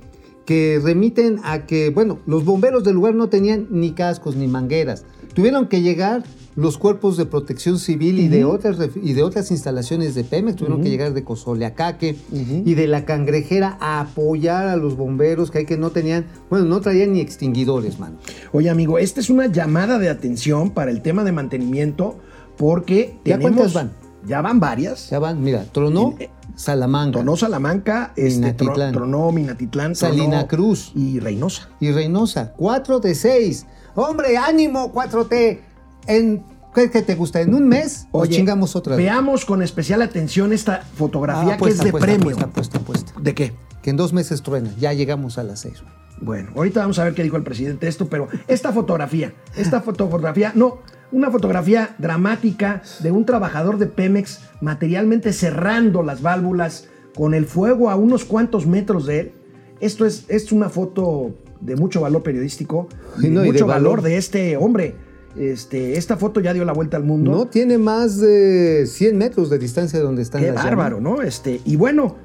que remiten a que, bueno, los bomberos del lugar no tenían ni cascos ni mangueras. Tuvieron que llegar los cuerpos de protección civil y, de otras, y de otras instalaciones de Pemex, tuvieron que llegar de Cozoleacaque y de la Cangrejera a apoyar a los bomberos que hay que no tenían, bueno, no traían ni extinguidores, mano. Oye, amigo, esta es una llamada de atención para el tema de mantenimiento porque ¿Ya tenemos... cuántas van? Ya van varias. Ya van, mira, tronó En- eh, Salamanca Tronó Salamanca, este, Minatitlán. tronó Minatitlán, tronó- Salina Cruz. y Reynosa. y Reynosa, 4 de 6. Hombre, ánimo, 4T. En, ¿Qué que te gusta? ¿En un mes? o Oye, chingamos otra vez? Veamos con especial atención esta fotografía Ah, que es de apuesta, premio. apuesta, apuesta, apuesta. ¿De qué? Que en dos meses truena. Ya llegamos a las 6. Bueno, ahorita vamos a ver qué dijo el presidente de esto, pero esta fotografía, esta fotografía, no, una fotografía dramática de un trabajador de Pemex materialmente cerrando las válvulas con el fuego a unos cuantos metros de él. Esto es, es una foto de mucho valor periodístico y Y no, de y de mucho valor valor. de este hombre. Este, esta foto ya dio la vuelta al mundo. No tiene más de 100 metros de distancia de donde están Qué las bárbaro, llamas. ¿no? Este, y bueno,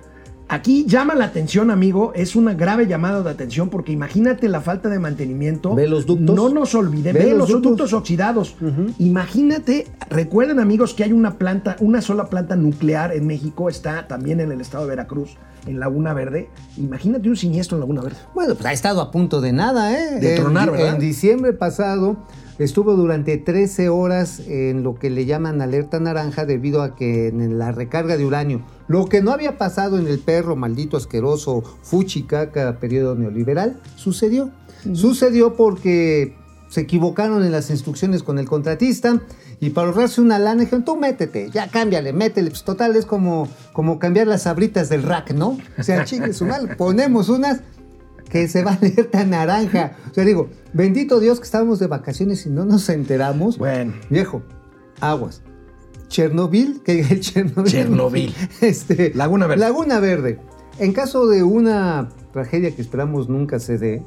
aquí llama la atención, amigo, es una grave llamada de atención porque imagínate la falta de mantenimiento. Ve los ductos. No nos olvidemos, Ve ve, los ductos. ductos, oxidados. Imagínate, recuerden, amigos, que hay una planta, una sola planta nuclear en México, está también en el estado de Veracruz, en Laguna Verde. Imagínate un siniestro en Laguna Verde. Bueno, pues ha estado a punto de nada, ¿eh? De tronar, ¿verdad? En diciembre pasado estuvo durante 13 horas en lo que le llaman alerta naranja debido a que en la recarga de uranio, lo que no había pasado en el perro maldito asqueroso Fuchicaca periodo neoliberal, sucedió. Sucedió porque se equivocaron en las instrucciones con el contratista y para ahorrarse una lana dijeron, tú métete, ya cámbiale, métele. Pues total, es como, como cambiar las sabritas del rack, ¿no? O sea, chingue su mal, ponemos unas que se va a alerta naranja. O sea, digo, bendito Dios que estábamos de vacaciones y no nos enteramos. Bueno. Viejo, aguas. Chernobyl, que el Chernobyl. Chernobyl. [laughs] Este, Laguna Verde. Laguna Verde. En caso de una tragedia que esperamos nunca se dé,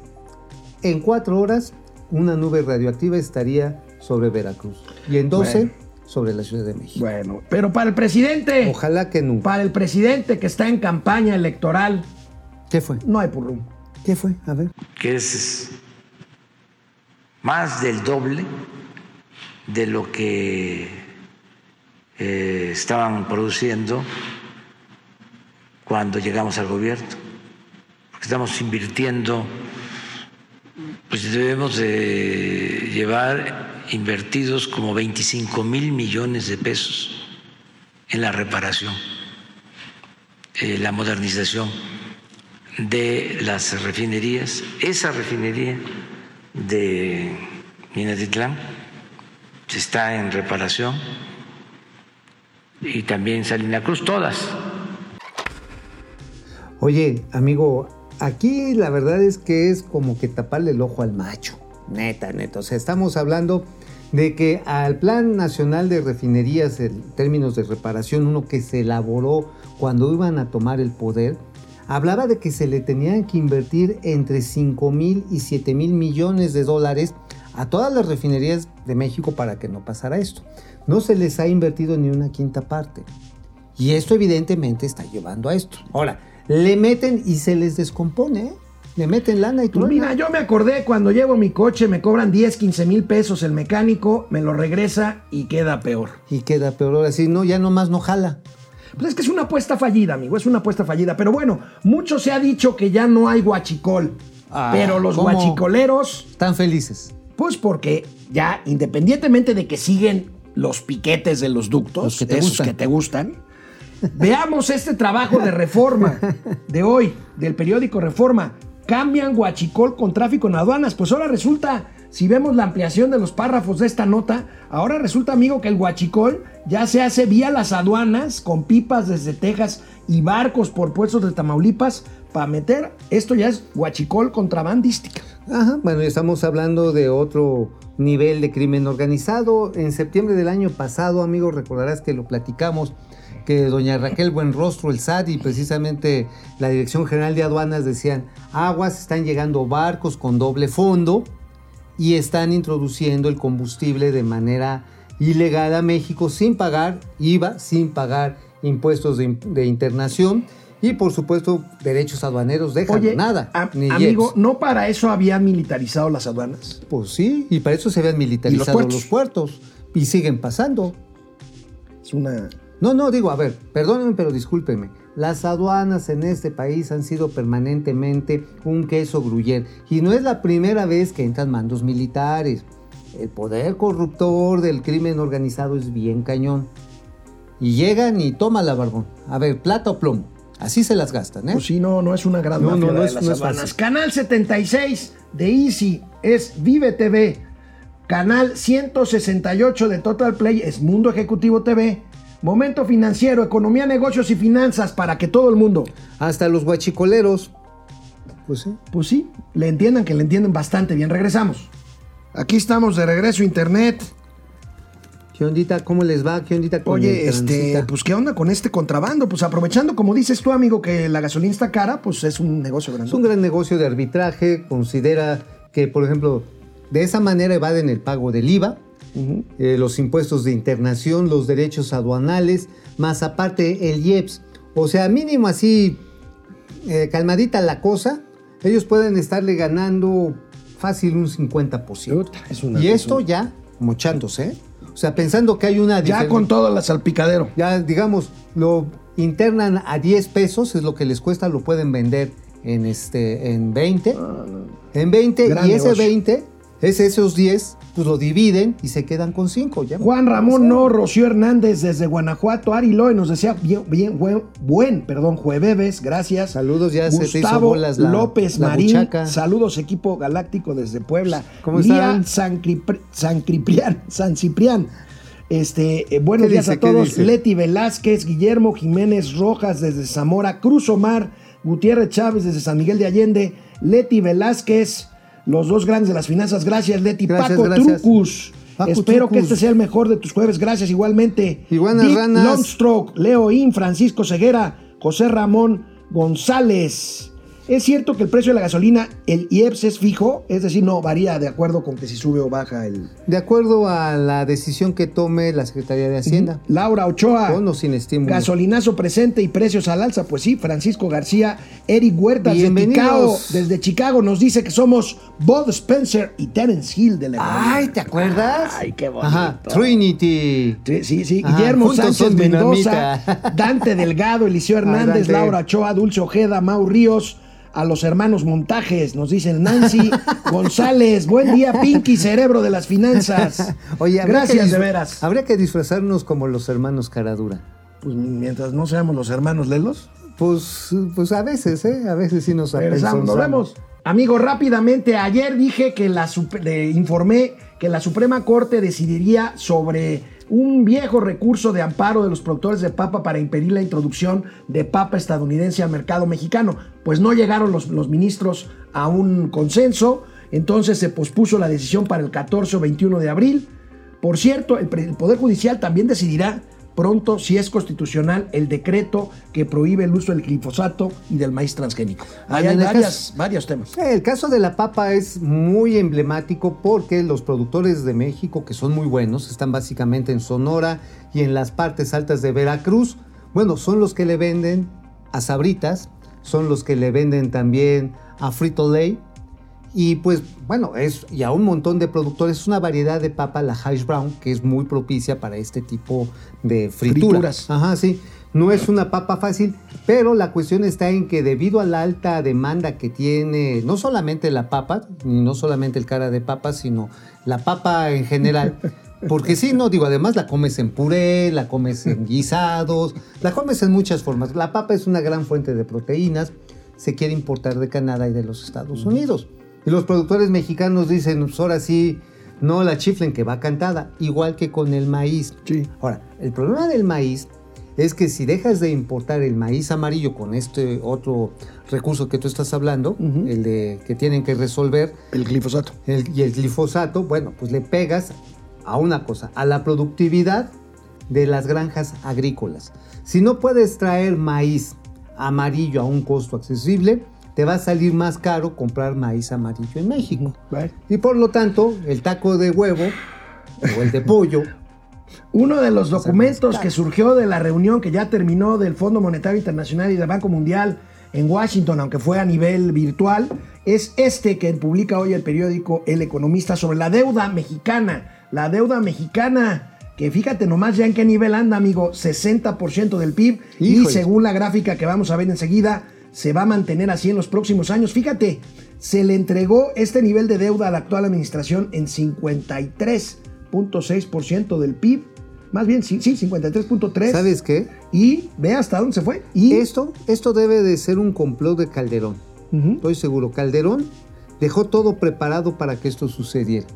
en cuatro horas una nube radioactiva estaría sobre Veracruz y en 12 Bueno. sobre la Ciudad de México. Bueno, pero para el presidente, Ojalá que nunca. para el presidente que está en campaña electoral, ¿Qué fue? no hay purrum. ¿Qué fue? A ver. que es más del doble de lo que eh, estaban produciendo cuando llegamos al gobierno. Porque estamos invirtiendo, pues debemos de llevar invertidos como 25 mil millones de pesos en la reparación, eh, la modernización de las refinerías. Esa refinería de Minatitlán está en reparación y también Salina Cruz, todas. Oye, amigo, aquí la verdad es que es como que taparle el ojo al macho. Neta, neta. O sea, estamos hablando de que al Plan Nacional de Refinerías en términos de reparación, uno que se elaboró cuando iban a tomar el poder, hablaba de que se le tenían que invertir entre 5 mil y 7 mil millones de dólares a todas las refinerías de México para que no pasara esto. No se les ha invertido ni una quinta parte. Y esto evidentemente está llevando a esto. Ahora, le meten y se les descompone, ¿eh? Le meten lana y truena. mira, yo me acordé cuando llevo mi coche, me cobran 10, 15 mil pesos el mecánico, me lo regresa y queda peor. Y queda peor ahora sí, no, ya nomás no jala. Pues es que es una apuesta fallida, amigo, es una apuesta fallida. Pero bueno, mucho se ha dicho que ya no hay guachicol. Ah, pero los guachicoleros, Están felices. pues porque ya, independientemente de que siguen los piquetes de los ductos, Los que te esos gustan. que te gustan, veamos este trabajo de reforma de hoy, del periódico Reforma. Cambian guachicol con tráfico en aduanas. Pues ahora resulta, si vemos la ampliación de los párrafos de esta nota, ahora resulta, amigo, que el guachicol ya se hace vía las aduanas, con pipas desde Texas y barcos por puestos de Tamaulipas, para meter, esto ya es guachicol contrabandística. Ajá, bueno, estamos hablando de otro nivel de crimen organizado. En septiembre del año pasado, amigo, recordarás que lo platicamos, que doña Raquel Buenrostro, el SAT y precisamente la Dirección General de Aduanas decían, aguas, están llegando barcos con doble fondo y están introduciendo el combustible de manera ilegal a México sin pagar IVA, sin pagar impuestos de, de internación Y por supuesto, derechos aduaneros dejan Oye, nada. a- ni amigo. ¿no para eso habían militarizado las aduanas? Pues sí, y para eso se habían militarizado puertos? los puertos. Y siguen pasando. Es una... No, no, digo, a ver, perdónenme, pero discúlpenme. Las aduanas en este país han sido permanentemente un queso gruyer. Y no es la primera vez que entran mandos militares. El poder corruptor del crimen organizado es bien cañón. Y llegan y toma la barbón. A ver, plata o plomo. Así se las gastan, ¿eh? Pues sí, no, no es una gran No, mafia no, no la de es- las no es aduanas. Canal 76 de Easy es Vive TV. Canal 168 de Total Play es Mundo Ejecutivo TV. Momento financiero, economía, negocios y finanzas para que todo el mundo, Hasta los guachicoleros. Pues sí. pues sí, le entiendan, que le entienden bastante bien. Regresamos. Aquí estamos de regreso a internet. ¿Qué ondita? ¿Cómo les va? ¿Qué ondita con Oye, este, pues qué onda con este contrabando, pues aprovechando, como dices tú, amigo, que la gasolina está cara, pues es un negocio grande. Es un gran negocio de arbitraje. Considera que, por ejemplo, de esa manera evaden el pago del IVA, eh, los impuestos de internación, los derechos aduanales, más aparte el IEPS. O sea, mínimo así, eh, calmadita la cosa, ellos pueden estarle ganando fácil un 50%. es una- y es esto ya mochándose, ¿eh? O sea, pensando que hay una Ya con todo el salpicadero. ya digamos, lo internan a 10 pesos, es lo que les cuesta, lo pueden vender en este en 20. En 20 Gran y ese negocio. 20 es esos 10, pues lo dividen y se quedan con 5 ya. Juan Ramón No, Rocío Hernández desde Guanajuato, Ari Loe nos decía bien, bien buen, buen, perdón, jueves, gracias. Saludos, ya se te hizo Gustavo bolas la- López la Marín, buchaca. saludos equipo galáctico desde Puebla. ¿Cómo están? San, Cripr- San Ciprián, San Ciprián. Este, eh, buenos ¿Qué días dice? a ¿Qué todos. Leti Velázquez, Guillermo Jiménez Rojas desde Zamora, Cruz Omar, Gutiérrez Chávez desde San Miguel de Allende, Leti Velázquez, los dos grandes de las finanzas. Gracias, Leti. Gracias, Paco gracias. Trucus. Paco Espero que este sea el mejor de tus jueves. Gracias igualmente. Iguanas ranas. Longstroke, Leo In, Francisco Ceguera, José Ramón González. ¿Es cierto que el precio de la gasolina, el IEPS es fijo? Es decir, no varía de acuerdo con que si sube o baja el... De acuerdo a la decisión que tome la Secretaría de Hacienda. Laura Ochoa. Con o sin estímulo. Gasolinazo presente y precios al alza. Pues sí, Francisco García, Eric Huertas de Bienvenidos. Chicago, desde Chicago nos dice que somos Bob Spencer y Terence Hill de la Ay, ¿te acuerdas? Ay, qué bonito. Ajá, Trinity. Sí, sí. Ajá, Guillermo juntos Sánchez Mendoza. Dante Delgado, Eliseo [laughs] Hernández. Laura Ochoa, Dulce Ojeda, Mau Ríos, a los hermanos Montajes, nos dicen Nancy [laughs] González. Buen día, Pinky, cerebro de las finanzas. [laughs] Oye, gracias de veras. Habría que disfrazarnos como los hermanos Caradura. Pues mientras no seamos los hermanos Lelos, Pues, pues a veces, ¿eh? A veces sí nos regresamos, nos vemos. Amigo, rápidamente, ayer dije que la le informé que la Suprema Corte decidiría sobre un viejo recurso de amparo de los productores de papa para impedir la introducción de papa estadounidense al mercado mexicano. Pues no llegaron los, ministros a un consenso, entonces se pospuso la decisión para el 14 o 21 de abril. Por cierto, el, el Poder Judicial también decidirá pronto si es constitucional el decreto que prohíbe el uso del glifosato y del maíz transgénico. Hay varias- caso- varios temas. El caso de la papa es muy emblemático porque los productores de México, que son muy buenos, están básicamente en Sonora y en las partes altas de Veracruz. Bueno, son los que le venden a Sabritas, son los que le venden también a Frito Lay. Y pues, bueno, es y a un montón de productores. Es una variedad de papa, la hash brown, que es muy propicia para este tipo de fritura. Frituras. Ajá, sí. No es una papa fácil, pero la cuestión está en que debido a la alta demanda que tiene no solamente la papa, ni no solamente el cara de papa, sino la papa en general. [laughs] Porque sí, no, digo, además la comes en puré, la comes en guisados, la comes en muchas formas. La papa es una gran fuente de proteínas, se quiere importar de Canadá y de los Estados Unidos. Y los productores mexicanos dicen, pues ahora sí, no la chiflen que va cantada, igual que con el maíz. Sí. Ahora, el problema del maíz es que si dejas de importar el maíz amarillo con este otro recurso que tú estás hablando, el de que tienen que resolver, El glifosato. el- y el glifosato, bueno, pues le pegas a una cosa, a la productividad de las granjas agrícolas. Si no puedes traer maíz amarillo a un costo accesible, te va a salir más caro comprar maíz amarillo en México. Y por lo tanto, el taco de huevo o el de pollo Uno de los documentos que surgió de la reunión que ya terminó del Fondo Monetario Internacional y del Banco Mundial en Washington, aunque fue a nivel virtual, es este que publica hoy el periódico El Economista sobre la deuda mexicana. La deuda mexicana, que fíjate nomás ya en qué nivel anda, amigo, 60% del PIB. Y según la gráfica que vamos a ver enseguida, se va a mantener así en los próximos años. Fíjate, se le entregó este nivel de deuda a la actual administración en 53.6% del PIB. Más bien, sí, sí 53.3. ¿Sabes qué? Y ve hasta dónde se fue. Y Esto, esto debe de ser un complot de Calderón. Estoy seguro. Calderón dejó todo preparado para que esto sucediera.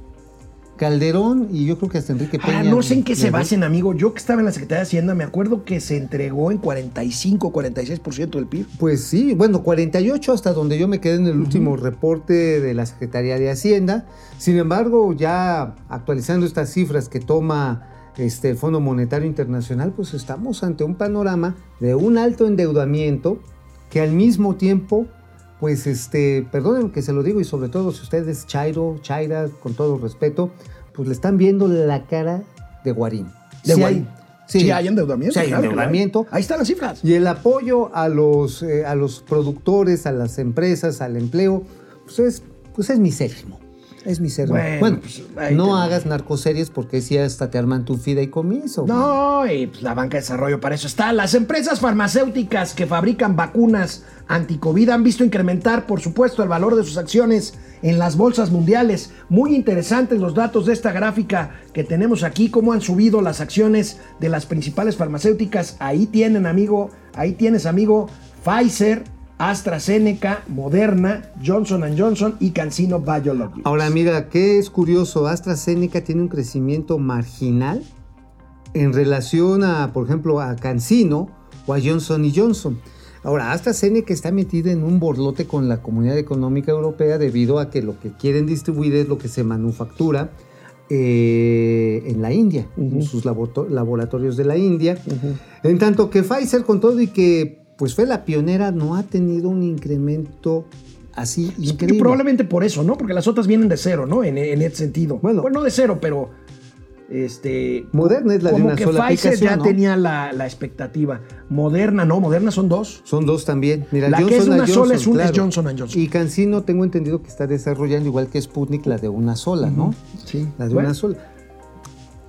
Calderón y yo creo que hasta Enrique Peña. Ahora, no sé en qué se basen, amigo. Yo que estaba en la Secretaría de Hacienda, me acuerdo que se entregó en 45, 46% del PIB. Pues sí, bueno, 48 hasta donde yo me quedé en el último reporte de la Secretaría de Hacienda. Sin embargo, ya actualizando estas cifras que toma este, el Fondo Monetario Internacional, pues estamos ante un panorama de un alto endeudamiento que al mismo tiempo, pues este, perdonen que se lo digo y sobre todo si ustedes, Chairo, Chaira, con todo respeto, pues le están viendo la cara de Guarín. De Sí Guarín. sí. Hay endeudamiento. Sí hay claro que lo hay. endeudamiento. Ahí están las cifras. Y el apoyo a los, eh, a los productores, a las empresas, al empleo, pues es, pues es misérrimo. Es misérrimo. Bueno, Bueno, pues, no hagas narcoseries porque si hasta te arman tu fideicomiso. No, y pues la banca de desarrollo para eso está. Las empresas farmacéuticas que fabrican vacunas anticovid han visto incrementar, por supuesto, el valor de sus acciones en las bolsas mundiales. Muy interesantes los datos de esta gráfica que tenemos aquí, cómo han subido las acciones de las principales farmacéuticas. Ahí tienen, amigo, ahí tienes, amigo, Pfizer, AstraZeneca, Moderna, Johnson Johnson y CanSino Biologics. Ahora mira, ¿qué es curioso? AstraZeneca tiene un crecimiento marginal en relación a, por ejemplo, a Cancino o a Johnson Johnson. Ahora, AstraZeneca está metida en un borlote con la Comunidad Económica Europea debido a que lo que quieren distribuir es lo que se manufactura eh, en la India, en sus laborato- laboratorios de la India. En tanto que Pfizer, con todo y que pues fue la pionera, no ha tenido un incremento así Y increíble. probablemente por eso, ¿no? Porque las otras vienen de cero, ¿no? En, en ese sentido. Bueno. Bueno, no de cero, pero. Este. Moderna es la de como una que sola Pfizer aplicación, ya ¿no? tenía la, la expectativa. Moderna, no, Moderna son dos. Son dos también. Mira, La que es una sola es un- es. Johnson Johnson. Y Cancino tengo entendido que está desarrollando igual que Sputnik la de una sola, ¿no? Sí. La de Bueno, una sola.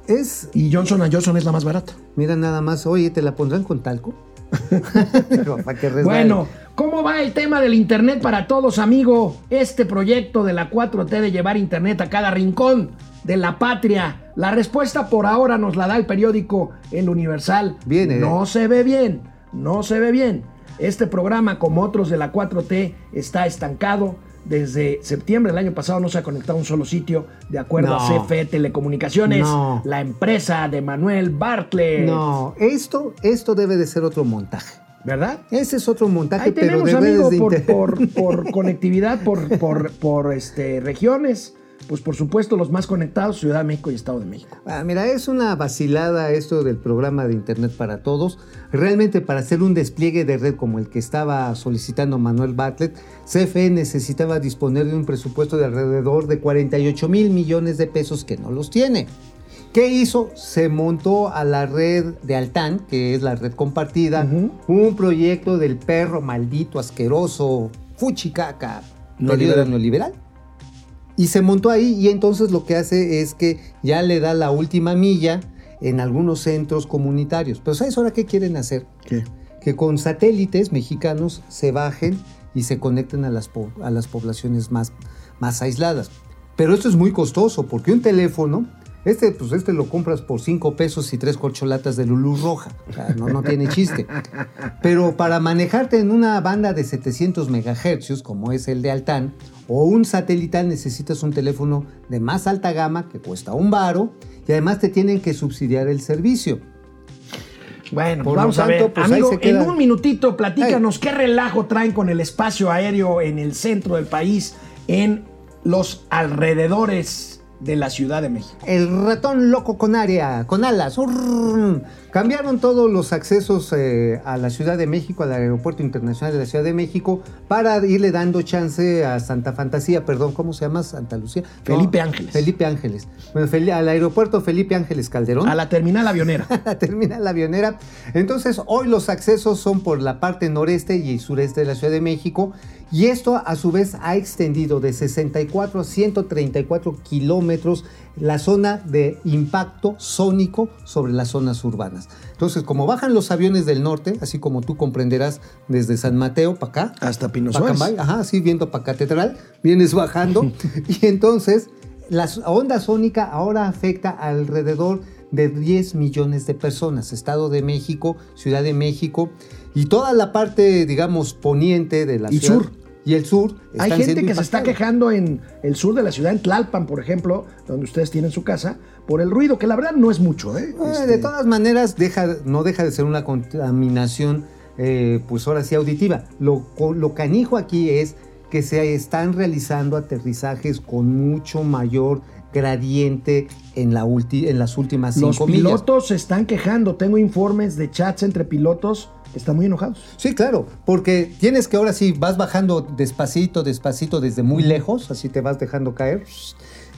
Es, Y Johnson Johnson es la más barata. mira nada más, oye, ¿te la pondrán con talco? [laughs] Bueno, ¿cómo va el tema del Internet para todos, amigo? Este proyecto de la 4T de llevar Internet a cada rincón de la patria. La respuesta por ahora nos la da el periódico El Universal. Bien, ¿eh? No se ve bien, no se ve bien. Este programa, como otros de la 4T, está estancado. Desde septiembre del año pasado no se ha conectado un solo sitio, de acuerdo a. CFE Telecomunicaciones, No. la empresa de Manuel Bartlett. No, esto, esto debe de ser otro montaje. ¿Verdad? Ese es otro montaje, Ahí pero tenemos, amigo, de por, por, por [laughs] conectividad, por, por, por este, regiones. Pues por supuesto los más conectados, Ciudad de México y Estado de México. Ah, mira, es una vacilada esto del programa de Internet para Todos. Realmente para hacer un despliegue de red como el que estaba solicitando Manuel Bartlett, CFE necesitaba disponer de un presupuesto de alrededor de 48 mil millones de pesos que no los tiene. ¿Qué hizo? Se montó a la red de Altán, que es la red compartida, un proyecto del perro maldito, asqueroso, fuchicaca, Neoliberal. neoliberal. neoliberal. Y se montó ahí y entonces lo que hace es que ya le da la última milla en algunos centros comunitarios. Pero ¿sabes ahora qué quieren hacer? ¿Qué? Que con satélites mexicanos se bajen y se conecten a las, a las poblaciones más, más aisladas. Pero esto es muy costoso porque un teléfono, este, pues este lo compras por 5 pesos y tres corcholatas de Lulú roja. O sea, no, no tiene chiste. Pero para manejarte en una banda de 700 megahercios, como es el de Altán, o un satelital necesitas un teléfono de más alta gama que cuesta un varo y además te tienen que subsidiar el servicio. Bueno, Por vamos a ver. pues Amigo, queda. en un minutito platícanos qué relajo traen con el espacio aéreo en el centro del país, en los alrededores de la Ciudad de México. El ratón loco con área, con alas. Urr. Cambiaron todos los accesos eh, a la Ciudad de México, al Aeropuerto Internacional de la Ciudad de México, para irle dando chance a Santa Fantasía, perdón, ¿cómo se llama? Santa Lucía. Felipe Ángeles. Felipe Ángeles. Bueno, Fel- al Aeropuerto Felipe Ángeles Calderón. A la terminal avionera. [laughs] la terminal avionera. Entonces, hoy los accesos son por la parte noreste y sureste de la Ciudad de México. Y esto, a su vez, ha extendido de 64 a 134 kilómetros la zona de impacto sónico sobre las zonas urbanas. Entonces, como bajan los aviones del norte, así como tú comprenderás desde San Mateo para acá, Hasta Pino Suárez. Ajá, así viendo para Catedral, vienes bajando [laughs] y entonces la onda sónica ahora afecta alrededor de 10 millones de personas, Estado de México, Ciudad de México y toda la parte, digamos, poniente de la Y ciudad sur. Y el sur. Hay gente que se está quejando en el sur de la ciudad, en Tlalpan, por ejemplo, donde ustedes tienen su casa, por el ruido, que la verdad no es mucho. ¿eh? Eh, Este, De todas maneras, deja, no deja de ser una contaminación, eh, pues ahora sí auditiva. Lo, lo canijo aquí es que se están realizando aterrizajes con mucho mayor gradiente en, la ulti- en las últimas los cinco millas. pilotos se están quejando. Tengo informes de chats entre pilotos están muy enojados. Sí, claro, porque tienes que ahora sí vas bajando despacito, despacito desde muy lejos, así te vas dejando caer.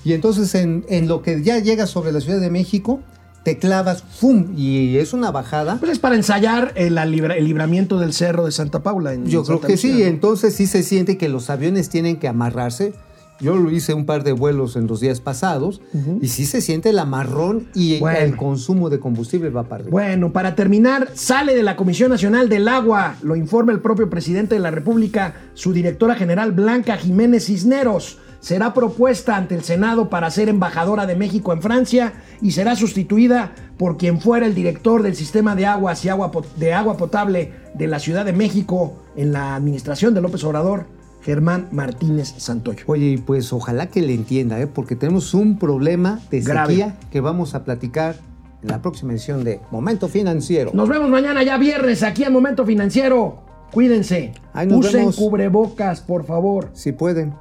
Y entonces en, en lo que ya llegas sobre la Ciudad de México, te clavas, ¡fum! Y es una bajada. Pues es para ensayar el, libra- el libramiento del cerro de Santa Paula. en Yo creo Santa que sí, ¿no? entonces sí se siente que los aviones tienen que amarrarse. Yo lo hice un par de vuelos en los días pasados y sí se siente el amarrón y Bueno. el consumo de combustible va para arriba. Bueno, para terminar, sale de la Comisión Nacional del Agua, lo informa el propio presidente de la República, su directora general Blanca Jiménez Cisneros. Será propuesta ante el Senado para ser embajadora de México en Francia y será sustituida por quien fuera el director del sistema de aguas y agua, de agua potable de la Ciudad de México en la administración de López Obrador, Germán Martínez Santoyo. Oye, pues ojalá que le entienda, ¿eh? porque tenemos un problema de Grave. sequía que vamos a platicar en la próxima edición de Momento Financiero. Nos vemos mañana ya viernes aquí en Momento Financiero. Cuídense. Ahí nos Usen vemos. cubrebocas, por favor. Si pueden.